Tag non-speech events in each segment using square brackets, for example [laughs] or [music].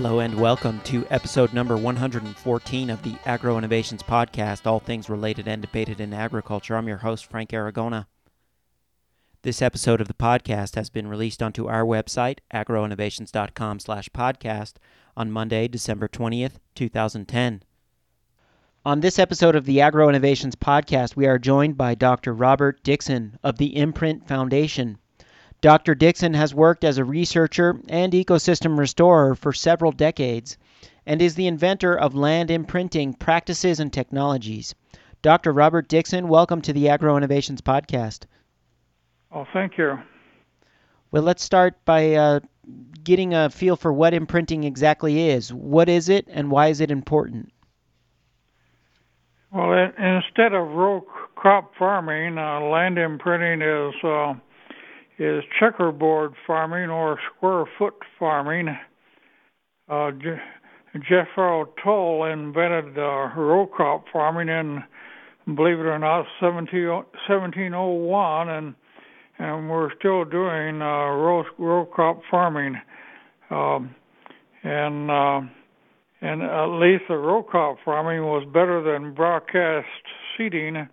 Hello and welcome to episode number 114 of the Agro Innovations Podcast, all things related and debated in agriculture. I'm your host, Frank Aragona. This episode of the podcast has been released onto our website, agroinnovations.com slash podcast, on Monday, December 20th, 2010. On this episode of the Agro Innovations Podcast, we are joined by Dr. Robert Dixon of the Imprint Foundation. Dr. Dixon has worked as a researcher and ecosystem restorer for several decades and is the inventor of land imprinting practices and technologies. Dr. Robert Dixon, welcome to the Agro Innovations Podcast. Oh, thank you. Well, let's start by uh, getting a feel for what imprinting exactly is. What is it, and why is it important? Well, it, instead of row crop farming, uh, land imprinting is uh, is checkerboard farming or square foot farming. Uh, Je- invented uh, row crop farming in, believe it or not, 17, 1701, and and we're still doing uh, row row crop farming, um, and uh, and at least the row crop farming was better than broadcast seeding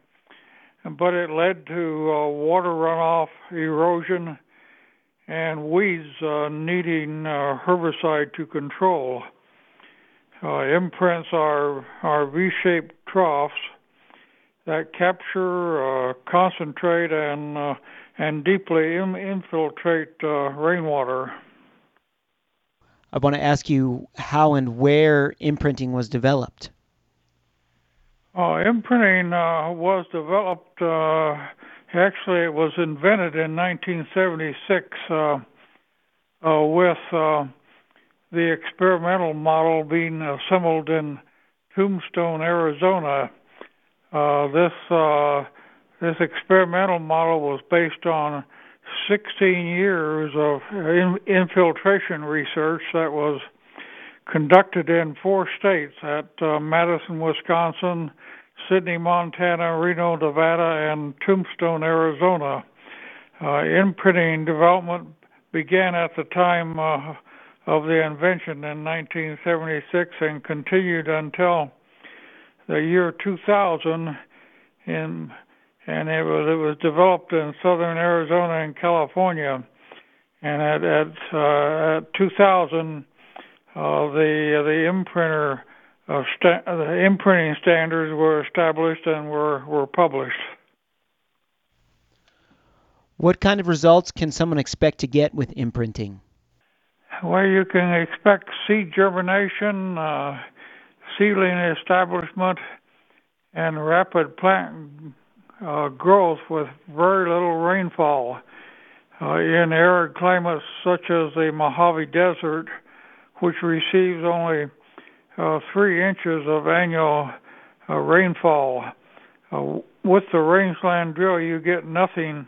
but it led to uh, water runoff, erosion, and weeds uh, needing uh, herbicide to control. Uh, imprints are, are V-shaped troughs that capture, uh, concentrate, and uh, and deeply Im- infiltrate rainwater. I want to ask you how and where imprinting was developed. Oh, imprinting uh, was developed. Uh, actually, it was invented in 1976 uh, uh, with uh, the experimental model being assembled in Tombstone, Arizona. This this experimental model was based on 16 years of in- infiltration research that was conducted in four states at uh, Madison, Wisconsin, Sidney, Montana, Reno, Nevada, and Tombstone, Arizona. Uh, imprinting development began at the time uh, of the invention in 1976 and continued until the year 2000 in and it was it was developed in southern Arizona and California and at at, uh, at 2000 uh, the the imprinter uh, sta- the imprinting standards were established and were were published. What kind of results can someone expect to get with imprinting? Well, you can expect seed germination, uh, seedling establishment, and rapid plant uh, growth with very little rainfall. Uh, in arid climates such as the Mojave Desert, which receives only uh, three inches of annual uh, rainfall. Uh, with the rangeland drill, you get nothing.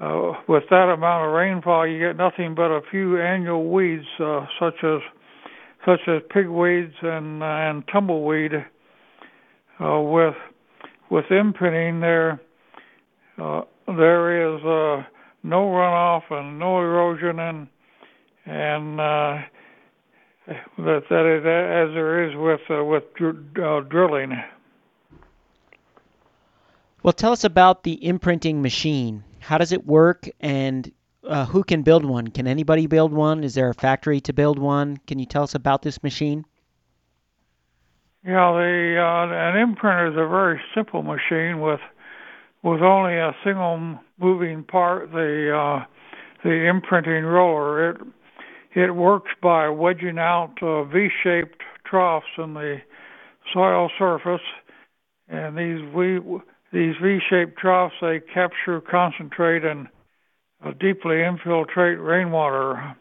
Uh, with that amount of rainfall, you get nothing but a few annual weeds, uh, such as such as pigweeds and uh, and tumbleweed. Uh, with with imprinting, there uh, there is uh, no runoff and no erosion and and uh, that that is as there is with uh, with uh, drilling. Well, tell us about the imprinting machine. How does it work, and uh, who can build one? Can anybody build one? Is there a factory to build one? Can you tell us about this machine? Yeah, the uh, an imprinter is a very simple machine with with only a single moving part, the uh, the imprinting roller. It it works by wedging out uh, V-shaped troughs in the soil surface, and these V-shaped troughs they capture, concentrate, and uh, deeply infiltrate rainwater.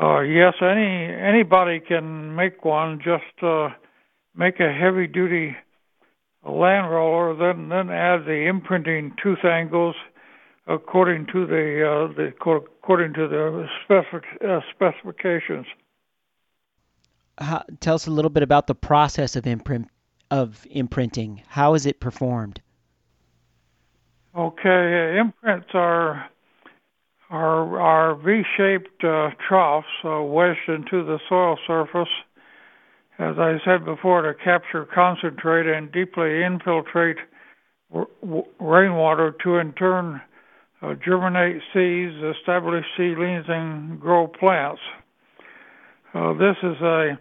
Uh, yes, any anybody can make one. Just uh, make a heavy-duty land roller, then then add the imprinting tooth angles according to the uh, the according to the specific, uh, specifications. How, tell us a little bit about the process of imprint of imprinting. How is it performed? Okay, imprints are are, are V-shaped uh, troughs uh, wedged into the soil surface, as I said before, to capture, concentrate, and deeply infiltrate w- rainwater to in turn uh, germinate seeds, establish seedlings, and grow plants. Uh, this is a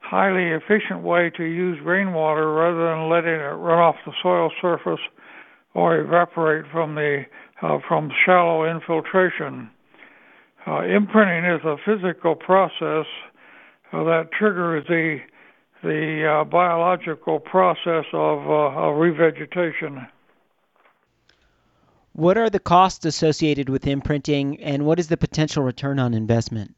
highly efficient way to use rainwater rather than letting it run off the soil surface or evaporate from the uh, from shallow infiltration. Uh, imprinting is a physical process uh, that triggers the the uh, biological process of, uh, of revegetation. What are the costs associated with imprinting, and what is the potential return on investment?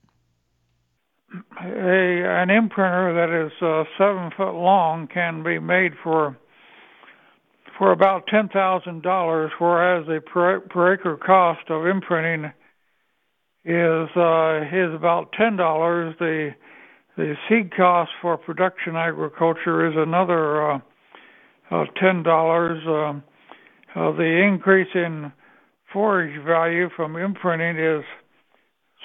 A an imprinter that is uh, seven foot long can be made for for about ten thousand dollars, whereas the per, per acre cost of imprinting is uh, is about ten dollars. The the seed cost for production agriculture is another uh, ten dollars. Uh, uh, the increase in forage value from imprinting is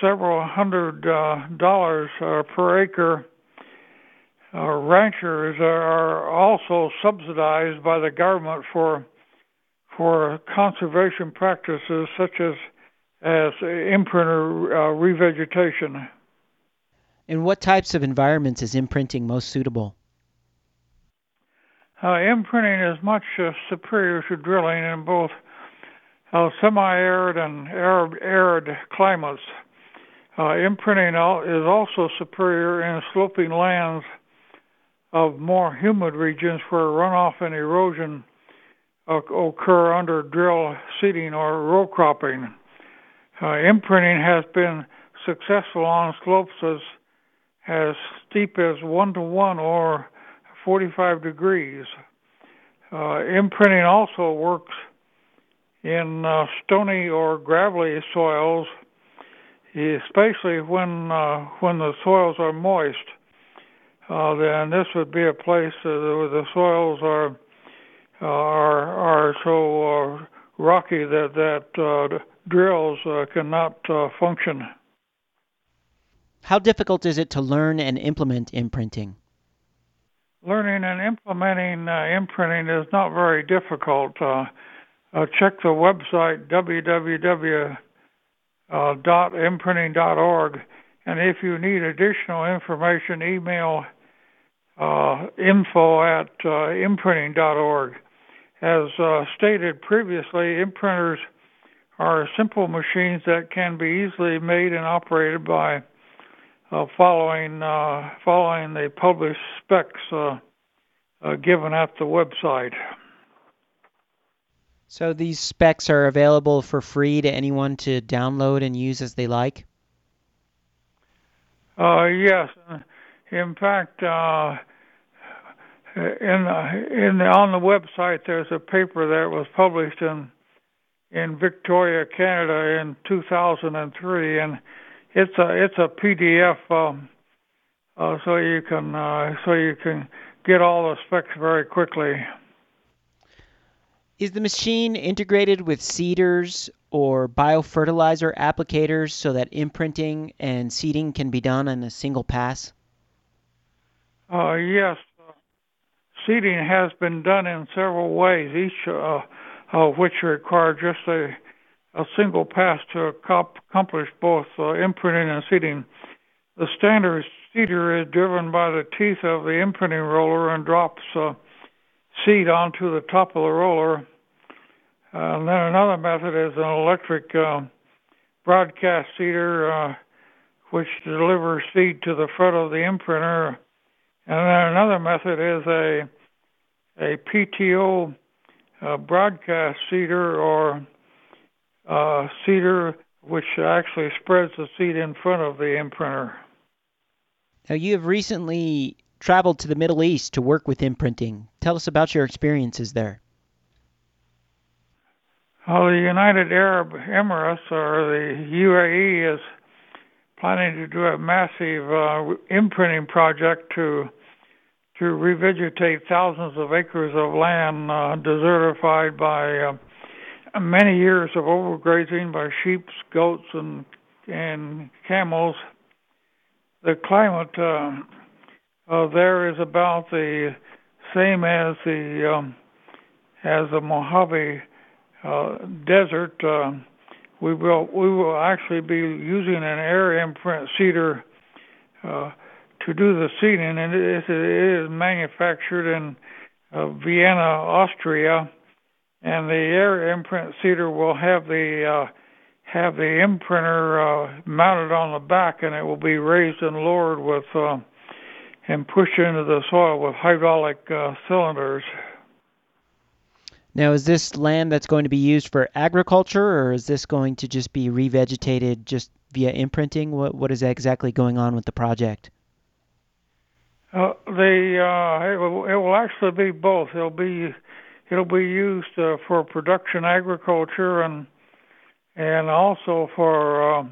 several hundred uh, dollars uh, per acre. Uh, ranchers are also subsidized by the government for for conservation practices such as as imprinter uh, revegetation. In what types of environments is imprinting most suitable? Uh, imprinting is much uh, superior to drilling in both uh, semi-arid and arid, arid climates. Uh, imprinting is also superior in sloping lands of more humid regions where runoff and erosion occur under drill seeding or row cropping. Uh, imprinting has been successful on slopes as as steep as one to one or 45 degrees. Uh, imprinting also works in uh, stony or gravelly soils, especially when uh, when the soils are moist. Uh, then this would be a place where the soils are are are so uh, rocky that that uh, drills cannot function. How difficult is it to learn and implement imprinting? Learning and implementing uh, imprinting is not very difficult. Uh, uh, check the website www.imprinting.org, and if you need additional information, email uh, info at uh, imprinting.org. As uh, stated previously, imprinters are simple machines that can be easily made and operated by uh, following uh, following the published specs uh, uh, given at the website. So these specs are available for free to anyone to download and use as they like. Uh, yes, in fact, uh, in in the, on the website there's a paper that was published in in Victoria, Canada, in 2003, and it's a it's a PDF, um, uh, so you can uh, so you can get all the specs very quickly. Is the machine integrated with seeders or biofertilizer applicators so that imprinting and seeding can be done in a single pass? Uh, yes, uh, seeding has been done in several ways, each uh, of which require just a a single pass to accomplish both uh, imprinting and seeding. The standard seeder is driven by the teeth of the imprinting roller and drops uh, seed onto the top of the roller. And then another method is an electric uh, broadcast seeder, uh, which delivers seed to the front of the imprinter. And then another method is a a PTO uh, broadcast seeder or uh, seeder, which actually spreads the seed in front of the imprinter. Now, you have recently traveled to the Middle East to work with imprinting. Tell us about your experiences there. Well, the United Arab Emirates, or the UAE, is planning to do a massive uh, imprinting project to to revegetate thousands of acres of land uh, desertified by uh, many years of overgrazing by sheep, goats, and and camels, the climate uh, uh, there is about the same as the um, as the Mojave uh, Desert. Uh, we will we will actually be using an air imprint seeder uh, to do the seeding, and it is, it is manufactured in uh, Vienna, Austria, and the air imprint seeder will have the uh, have the imprinter uh, mounted on the back, and it will be raised and lowered with uh, and pushed into the soil with hydraulic uh, cylinders. Now, is this land that's going to be used for agriculture, or is this going to just be revegetated just via imprinting? What what is exactly going on with the project? Uh, the uh, it, will, it will actually be both. It'll be it'll be used uh, for production agriculture and and also for uh,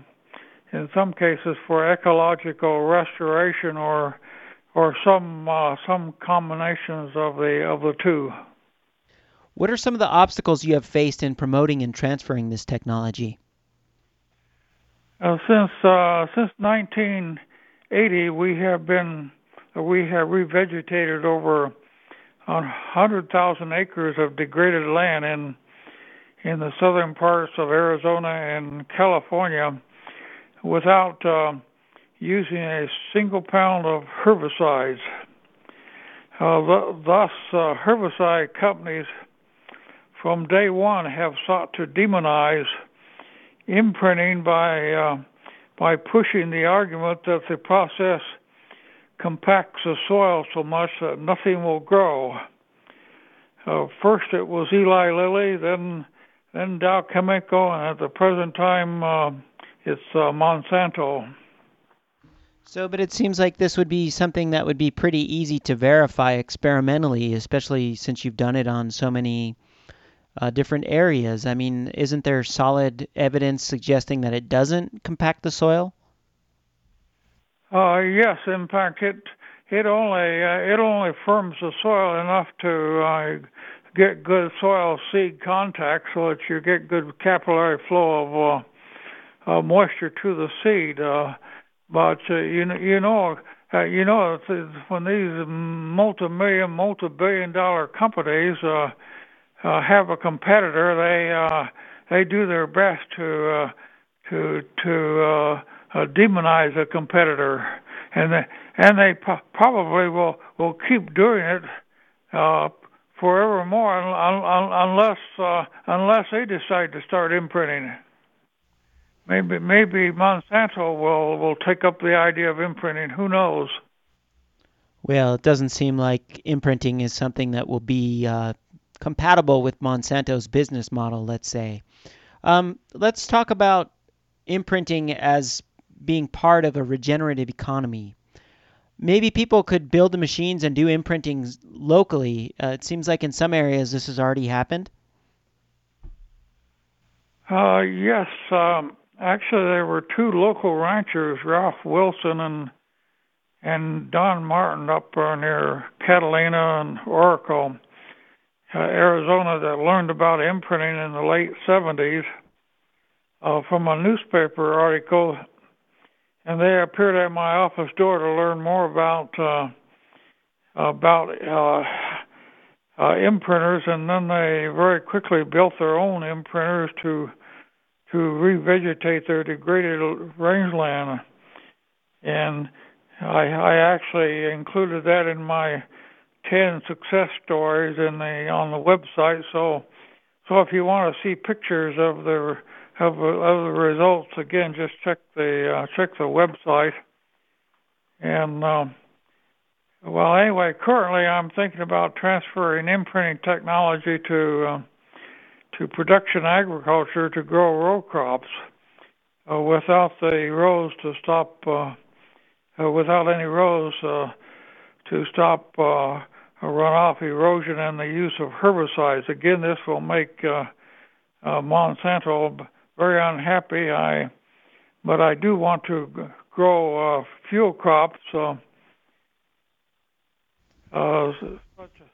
in some cases for ecological restoration or or some uh, some combinations of the of the two. What are some of the obstacles you have faced in promoting and transferring this technology? Uh, since uh, since 1980, we have been we have revegetated over 100,000 acres of degraded land in in the southern parts of Arizona and California without uh, using a single pound of herbicides. Uh, thus, uh, herbicide companies from day one have sought to demonize imprinting by uh, by pushing the argument that the process compacts the soil so much that nothing will grow. Uh, first it was Eli Lilly, then then Dow Chemical, and at the present time uh, it's uh, Monsanto. So, but it seems like this would be something that would be pretty easy to verify experimentally, especially since you've done it on so many uh, different areas. I mean, isn't there solid evidence suggesting that it doesn't compact the soil? Uh, yes, in fact, it it only uh, it only firms the soil enough to uh, get good soil seed contact, so that you get good capillary flow of uh, uh, moisture to the seed. Uh, but uh, you you know uh, you know when these multi-million, multi-billion-dollar companies uh, uh, have a competitor, they uh, they do their best to uh, to to uh, uh, demonize a competitor, and they, and they po- probably will will keep doing it uh, forevermore un- un- unless uh, unless they decide to start imprinting. Maybe maybe Monsanto will will take up the idea of imprinting. Who knows? Well, it doesn't seem like imprinting is something that will be uh, compatible with Monsanto's business model, let's say. Um, let's talk about imprinting as being part of a regenerative economy. Maybe people could build the machines and do imprinting locally. Uh, it seems like in some areas this has already happened. Uh, yes, um, actually there were two local ranchers, Ralph Wilson and and Don Martin, up near Catalina and Oracle uh, Arizona that learned about imprinting in the late 70s uh, from a newspaper article, and they appeared at my office door to learn more about uh, about uh, uh, imprinters, and then they very quickly built their own imprinters to to revegetate their degraded rangeland, and I, I actually included that in my ten success stories in the on the website. So, so if you want to see pictures of the of, of the results, again, just check the uh, check the website. And um, well, anyway, currently I'm thinking about transferring imprinting technology to uh, to production agriculture to grow row crops uh, without the rows to stop uh, uh, without any rows uh, to stop runoff erosion and the use of herbicides. Again, this will make Monsanto very unhappy. I, but I do want to grow uh, fuel crops, uh, uh,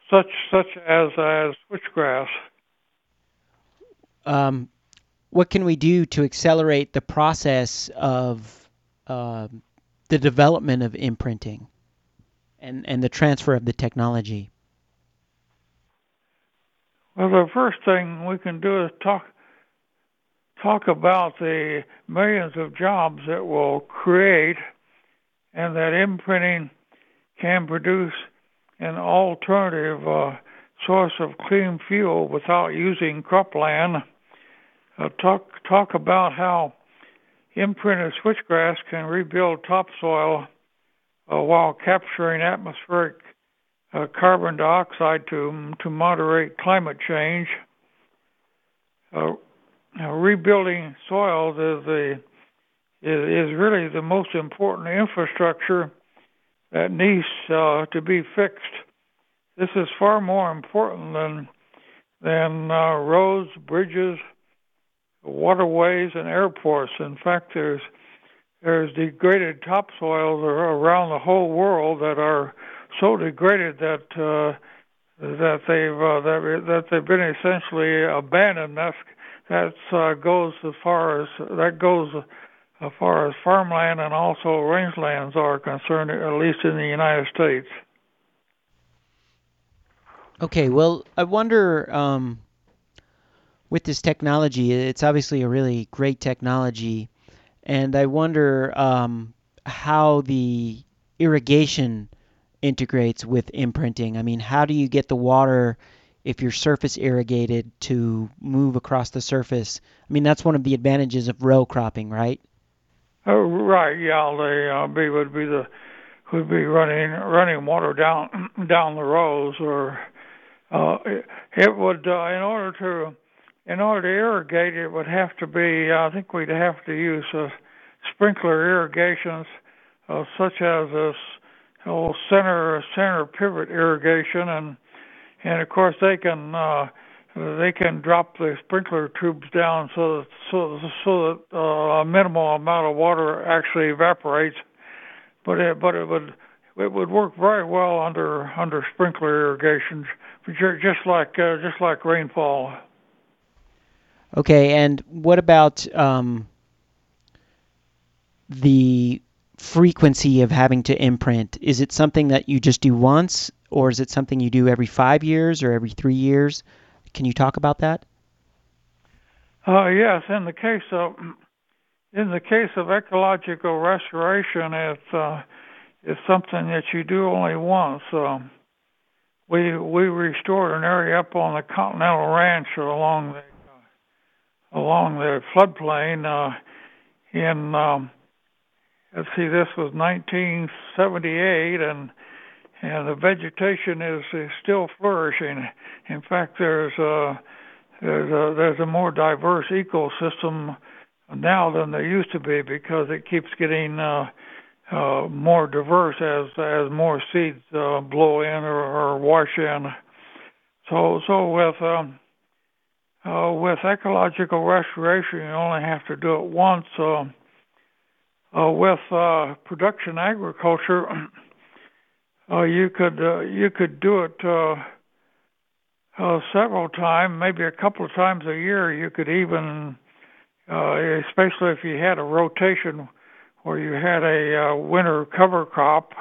such such as as switchgrass. um, what can we do to accelerate the process of uh, the development of imprinting and, and the transfer of the technology? Well, the first thing we can do is talk talk about the millions of jobs it will create, and that imprinting can produce an alternative uh, source of clean fuel without using cropland. Uh, talk talk about how imprinted switchgrass can rebuild topsoil uh, while capturing atmospheric uh, carbon dioxide to to moderate climate change. Uh, rebuilding soils is the is, is really the most important infrastructure that needs uh, to be fixed. This is far more important than than uh, roads, bridges, waterways, and airports. In fact, there's there's degraded topsoils around the whole world that are so degraded that uh, that they've uh, that, that they've been essentially abandoned. That's that uh, goes as far as that goes as far as farmland and also rangelands are concerned, at least in the United States. Okay, well, I wonder um, with this technology, it's obviously a really great technology, and I wonder um, how the irrigation integrates with imprinting. I mean, how do you get the water if you're surface irrigated to move across the surface? I mean, that's one of the advantages of row cropping, right? Oh, right. Yeah, they uh, would be the would be running running water down [clears throat] down the rows, or uh, it, it would uh, in order to in order to irrigate it would have to be. I think we'd have to use uh, sprinkler irrigations, uh, such as this old center center pivot irrigation, and and of course they can. Uh, they can drop the sprinkler tubes down so that so so that uh, a minimal amount of water actually evaporates. But it but it would it would work very well under under sprinkler irrigation, just like uh, just like rainfall. Okay, and what about um, the frequency of having to imprint? Is it something that you just do once, or is it something you do every five years or every three years? Can you talk about that? Uh, yes, in the case of [clears throat] in the case of ecological restoration, it's uh, it's something that you do only once. Um, we we restored an area up on the Continental Ranch along the uh, along the floodplain uh, in um, let's see, this was 1978, and and the vegetation is, is still flourishing. In fact, there's a there's a there's a more diverse ecosystem now than there used to be because it keeps getting uh, uh, more diverse as as more seeds uh, blow in or, or wash in. So so with um, uh, with ecological restoration, you only have to do it once. Uh, uh, with uh, production agriculture, [clears throat] uh, you could uh, you could do it uh, uh, several times, maybe a couple of times a year. You could even, uh, especially if you had a rotation where you had a uh, winter cover crop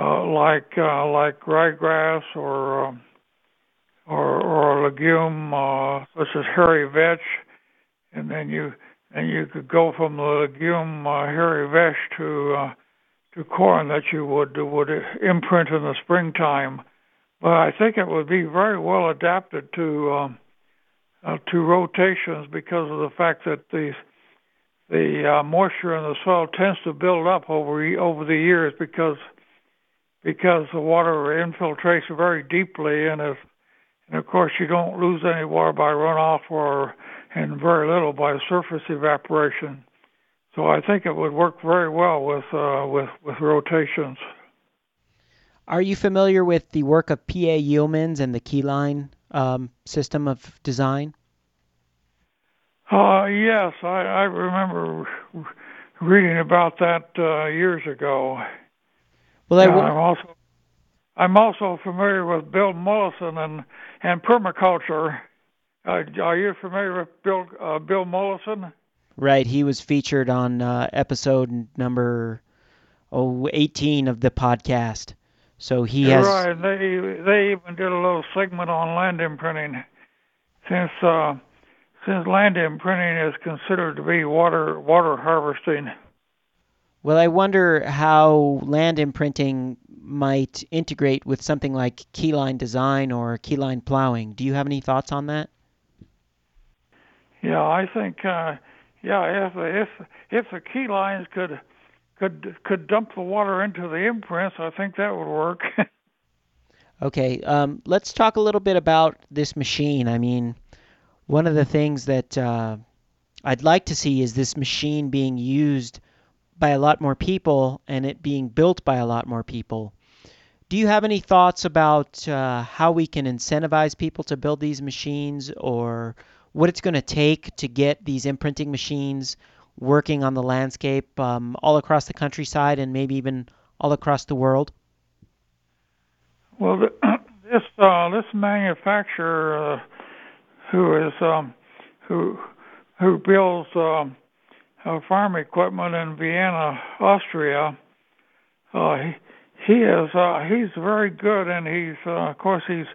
uh, like uh, like ryegrass or uh, or or a legume uh, such as hairy vetch, and then you and you could go from the legume uh, hairy vetch to uh, to corn that you would would imprint in the springtime. But I think it would be very well adapted to um, uh, to rotations because of the fact that the the uh, moisture in the soil tends to build up over over the years because because the water infiltrates very deeply and if and of course you don't lose any water by runoff or and very little by surface evaporation. So I think it would work very well with uh, with with rotations. Are you familiar with the work of P.A. Yeomans and the Keyline um, system of design? Uh, yes, I, I remember reading about that uh, years ago. Well, I w- I'm also I'm also familiar with Bill Mollison and and permaculture uh, are you familiar with Bill uh, Bill Mollison? Right, he was featured on uh, episode number oh 18 of the podcast. So he has right. They they even did a little segment on land imprinting, since uh, since land imprinting is considered to be water water harvesting. Well, I wonder how land imprinting might integrate with something like keyline design or keyline plowing. Do you have any thoughts on that? Yeah, I think uh, yeah, if if if the key lines could could could dump the water into the imprints, I think that would work. [laughs] okay, um, let's talk a little bit about this machine. I mean, one of the things that uh, I'd like to see is this machine being used by a lot more people and it being built by a lot more people. Do you have any thoughts about uh, how we can incentivize people to build these machines or what it's going to take to get these imprinting machines working on the landscape um, all across the countryside and maybe even all across the world? Well, [coughs] this uh, this manufacturer uh, who is um, who who builds um, uh, farm equipment in Vienna, Austria, uh, he, he is uh, he's very good, and he's uh, of course he's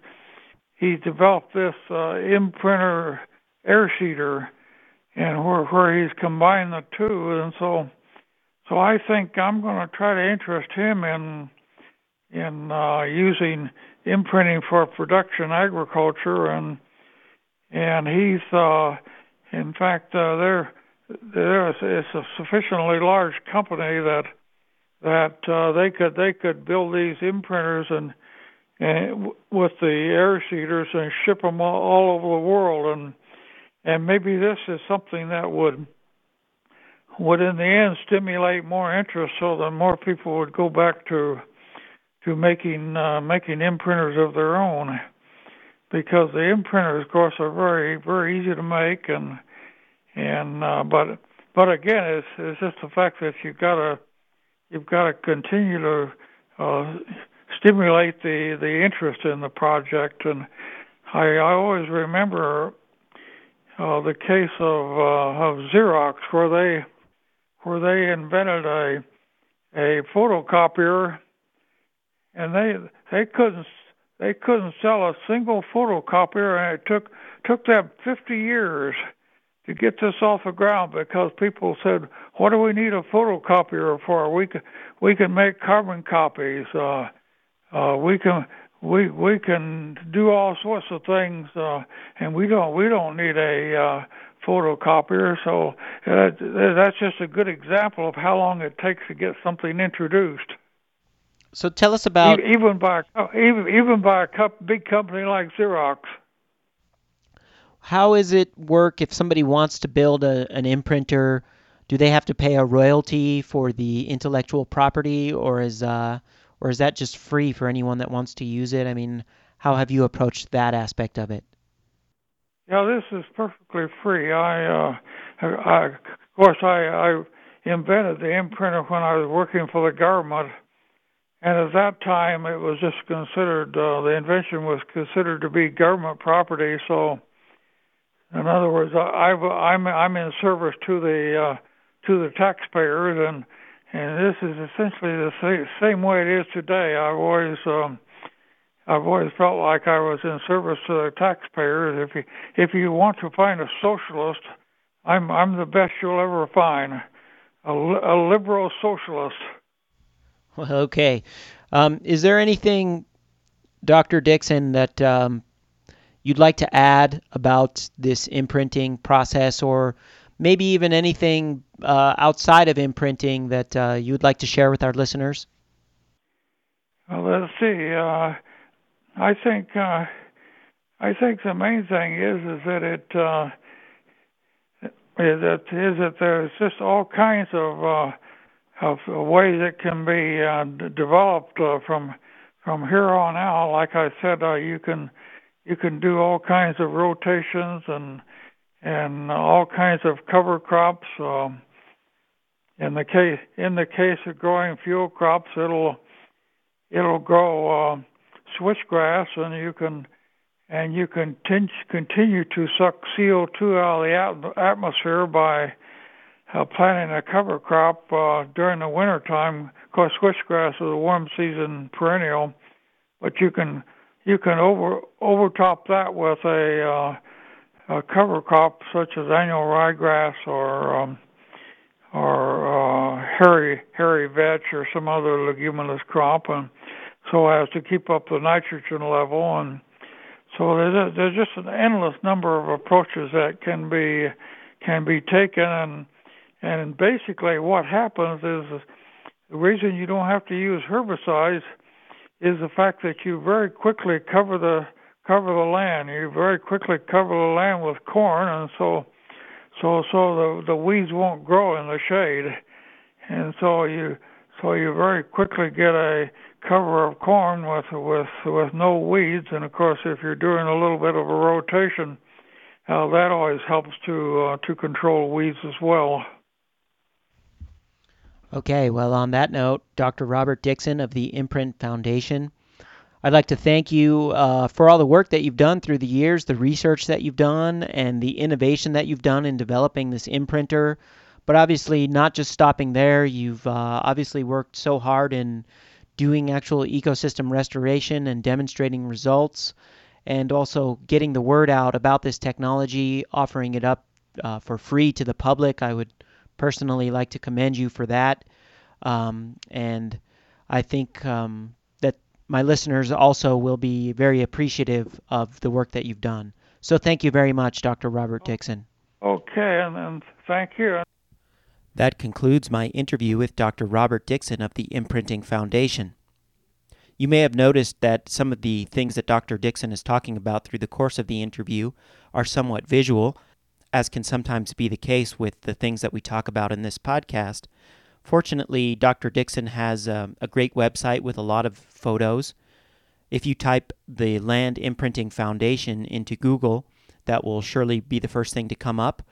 he developed this imprinter air seeder, and where where he's combined the two, and so so I think I'm going to try to interest him in in uh, using imprinting for production agriculture, and and he's uh, in fact uh, there is a sufficiently large company that that uh, they could they could build these imprinters and and with the air seeders and ship them all, all over the world. And and maybe this is something that would would in the end stimulate more interest so that more people would go back to to making uh, making imprinters of their own. Because the imprinters of course are very very easy to make and and uh, but but again it's it's just the fact that you've got to you've got to continue to uh, stimulate the the interest in the project. And I I always remember uh, the case of uh, of Xerox, where they where they invented a a photocopier, and they they couldn't they couldn't sell a single photocopier, and it took took them 50 years to get this off the ground because people said, "What do we need a photocopier for? We can we can make carbon copies. Uh, uh, we can we we can do all sorts of things, uh, and we don't we don't need a uh, photocopier. So uh, that's just a good example of how long it takes to get something introduced. So tell us about even by even even by a big company like Xerox. How is it work if somebody wants to build a, an imprinter? Do they have to pay a royalty for the intellectual property, or is uh, or is that just free for anyone that wants to use it? I mean, how have you approached that aspect of it? Yeah, this is perfectly free. I, uh, I of course, I, I invented the imprinter when I was working for the government, and at that time it was just considered uh, the invention was considered to be government property. So, in other words, I, I've, I'm I'm in service to the uh, to the taxpayers and and this is essentially the same way it is today. I've always um, I've always felt like I was in service to the taxpayers. If you if you want to find a socialist, I'm I'm the best you'll ever find, a, a liberal socialist. Well, okay. Um, is there anything, Dr. Dixon, that um, you'd like to add about this imprinting process, or maybe even anything uh, outside of imprinting that uh, you would like to share with our listeners? Well, let's see. Uh, I think uh, I think the main thing is is that it uh, is that is that there's just all kinds of uh, of ways it can be developed from from here on out. Like I said, you can you can do all kinds of rotations and and all kinds of cover crops. Um, in the case in the case of growing fuel crops, it'll it'll grow uh, switchgrass, and you can and you can continue to suck CO2 out of the atmosphere by uh, planting a cover crop uh, during the winter time. Of course, switchgrass is a warm season perennial, but you can you can over overtop that with a, uh, a cover crop such as annual ryegrass or um, or uh, hairy hairy vetch or some other leguminous crop, and so as to keep up the nitrogen level. And so there's a, there's just an endless number of approaches that can be can be taken, and and basically what happens is the reason you don't have to use herbicides is the fact that you very quickly cover the cover the land. You very quickly cover the land with corn, and so so so the the weeds won't grow in the shade, and so you so you very quickly get a cover of corn with with with no weeds. And of course, if you're doing a little bit of a rotation, uh, that always helps to uh, to control weeds as well. Okay, well, on that note, Dr. Robert Dixon of the Imprint Foundation, I'd like to thank you uh, for all the work that you've done through the years, the research that you've done, and the innovation that you've done in developing this imprinter. But obviously, not just stopping there, you've uh, obviously worked so hard in doing actual ecosystem restoration and demonstrating results, and also getting the word out about this technology, offering it up uh, for free to the public. I would personally like to commend you for that. Um, and I think um, my listeners also will be very appreciative of the work that you've done. So thank you very much, Dr. Robert Dixon. Okay, and, and thank you. That concludes my interview with Dr. Robert Dixon of the Imprinting Foundation. You may have noticed that some of the things that Dr. Dixon is talking about through the course of the interview are somewhat visual, as can sometimes be the case with the things that we talk about in this podcast. Fortunately, Dr. Dixon has um, a great website with a lot of photos. If you type the Land Imprinting Foundation into Google, that will surely be the first thing to come up.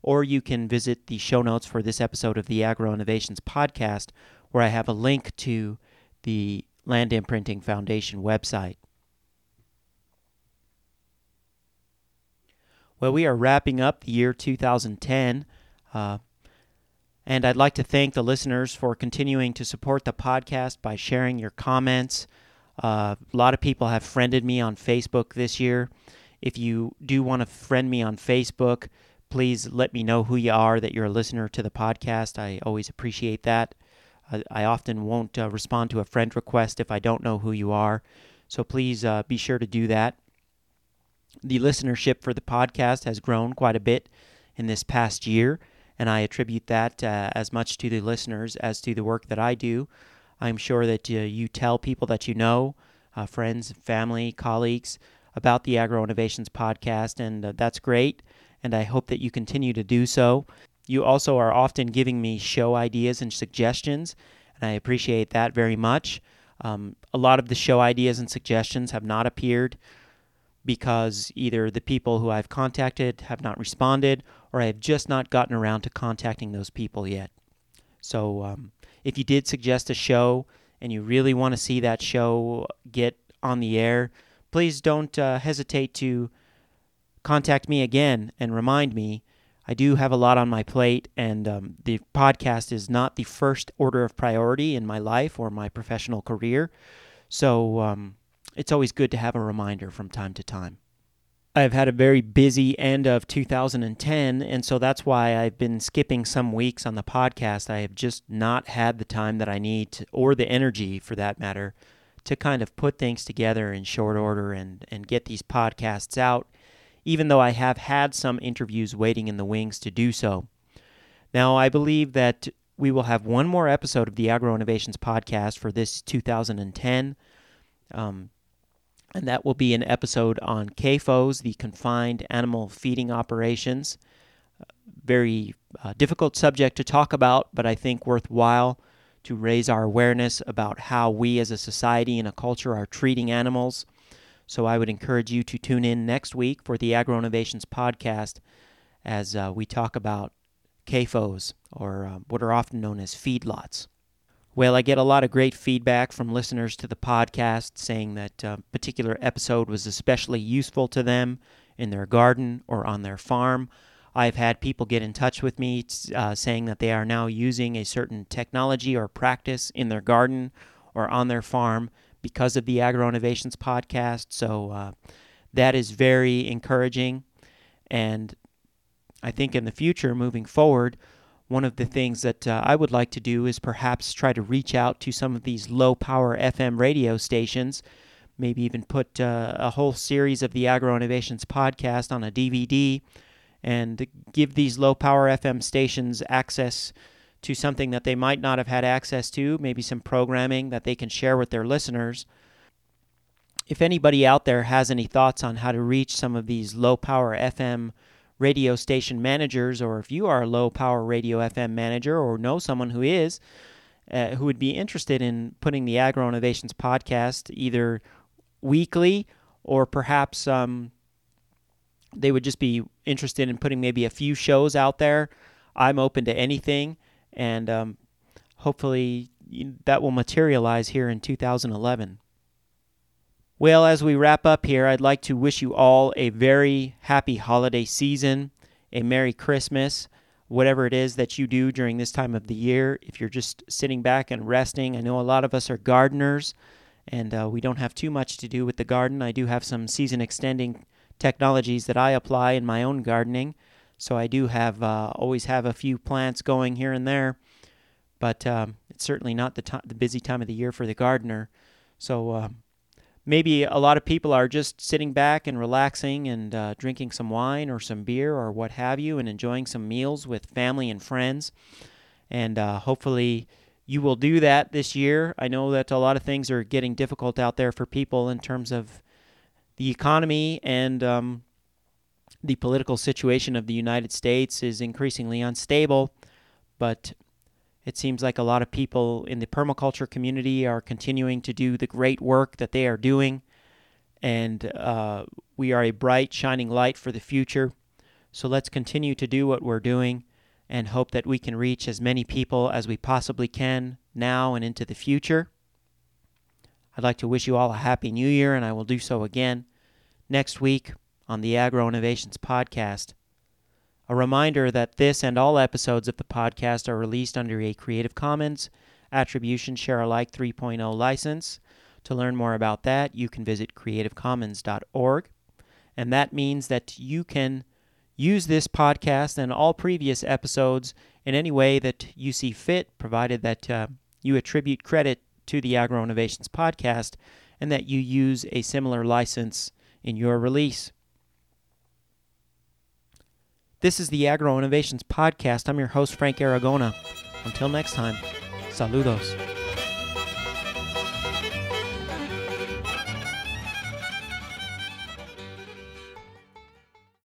Or you can visit the show notes for this episode of the Agro Innovations podcast, where I have a link to the Land Imprinting Foundation website. Well, we are wrapping up the year 2010. Uh, and I'd like to thank the listeners for continuing to support the podcast by sharing your comments. Uh, a lot of people have friended me on Facebook this year. If you do want to friend me on Facebook, please let me know who you are, that you're a listener to the podcast. I always appreciate that. I, I often won't uh, respond to a friend request if I don't know who you are. So please uh, be sure to do that. The listenership for the podcast has grown quite a bit in this past year, and I attribute that uh, as much to the listeners as to the work that I do. I'm sure that uh, you tell people that you know, uh, friends, family, colleagues, about the Agro Innovations podcast, and uh, that's great. And I hope that you continue to do so. You also are often giving me show ideas and suggestions, and I appreciate that very much. Um, a lot of the show ideas and suggestions have not appeared because either the people who I've contacted have not responded or I have just not gotten around to contacting those people yet. So um, if you did suggest a show and you really want to see that show get on the air, please don't uh, hesitate to contact me again and remind me. I do have a lot on my plate, and um, the podcast is not the first order of priority in my life or my professional career. So um, it's always good to have a reminder from time to time. I've had a very busy end of 2010, and so that's why I've been skipping some weeks on the podcast. I have just not had the time that I need, to, or the energy for that matter, to kind of put things together in short order and, and get these podcasts out, even though I have had some interviews waiting in the wings to do so. Now, I believe that we will have one more episode of the Agro Innovations podcast for this 2010. Um, and that will be an episode on CAFOs, the confined animal feeding operations. Very uh, difficult subject to talk about, but I think worthwhile to raise our awareness about how we as a society and a culture are treating animals. So I would encourage you to tune in next week for the Agro Innovations podcast as uh, we talk about CAFOs, or uh, what are often known as feedlots. Well, I get a lot of great feedback from listeners to the podcast saying that a particular episode was especially useful to them in their garden or on their farm. I've had people get in touch with me uh, saying that they are now using a certain technology or practice in their garden or on their farm because of the Agro Innovations podcast. So uh, that is very encouraging. And I think in the future, moving forward, one of the things that uh, I would like to do is perhaps try to reach out to some of these low power FM radio stations, maybe even put uh, a whole series of the Agro Innovations podcast on a DVD and give these low power FM stations access to something that they might not have had access to, maybe some programming that they can share with their listeners. If anybody out there has any thoughts on how to reach some of these low power FM radio station managers, or if you are a low power radio FM manager or know someone who is, uh, who would be interested in putting the Agro Innovations podcast either weekly or perhaps um, they would just be interested in putting maybe a few shows out there. I'm open to anything, and um, hopefully that will materialize here in 2011. Well, as we wrap up here, I'd like to wish you all a very happy holiday season, a Merry Christmas, whatever it is that you do during this time of the year. If you're just sitting back and resting, I know a lot of us are gardeners and uh, we don't have too much to do with the garden. I do have some season extending technologies that I apply in my own gardening. So I do have uh, always have a few plants going here and there, but um, it's certainly not the to- the busy time of the year for the gardener. So uh, maybe a lot of people are just sitting back and relaxing and uh, drinking some wine or some beer or what have you, and enjoying some meals with family and friends. And uh, hopefully you will do that this year. I know that a lot of things are getting difficult out there for people in terms of the economy and um, the political situation of the United States is increasingly unstable, but it seems like a lot of people in the permaculture community are continuing to do the great work that they are doing, and uh, we are a bright, shining light for the future. So let's continue to do what we're doing and hope that we can reach as many people as we possibly can now and into the future. I'd like to wish you all a happy new year, and I will do so again next week on the Agro Innovations Podcast. A reminder that this and all episodes of the podcast are released under a Creative Commons Attribution Share Alike 3.0 license. To learn more about that, you can visit creativecommons.org. And that means that you can use this podcast and all previous episodes in any way that you see fit, provided that uh, you attribute credit to the Agro Innovations podcast and that you use a similar license in your release. This is the Agro Innovations Podcast. I'm your host, Frank Aragona. Until next time, saludos.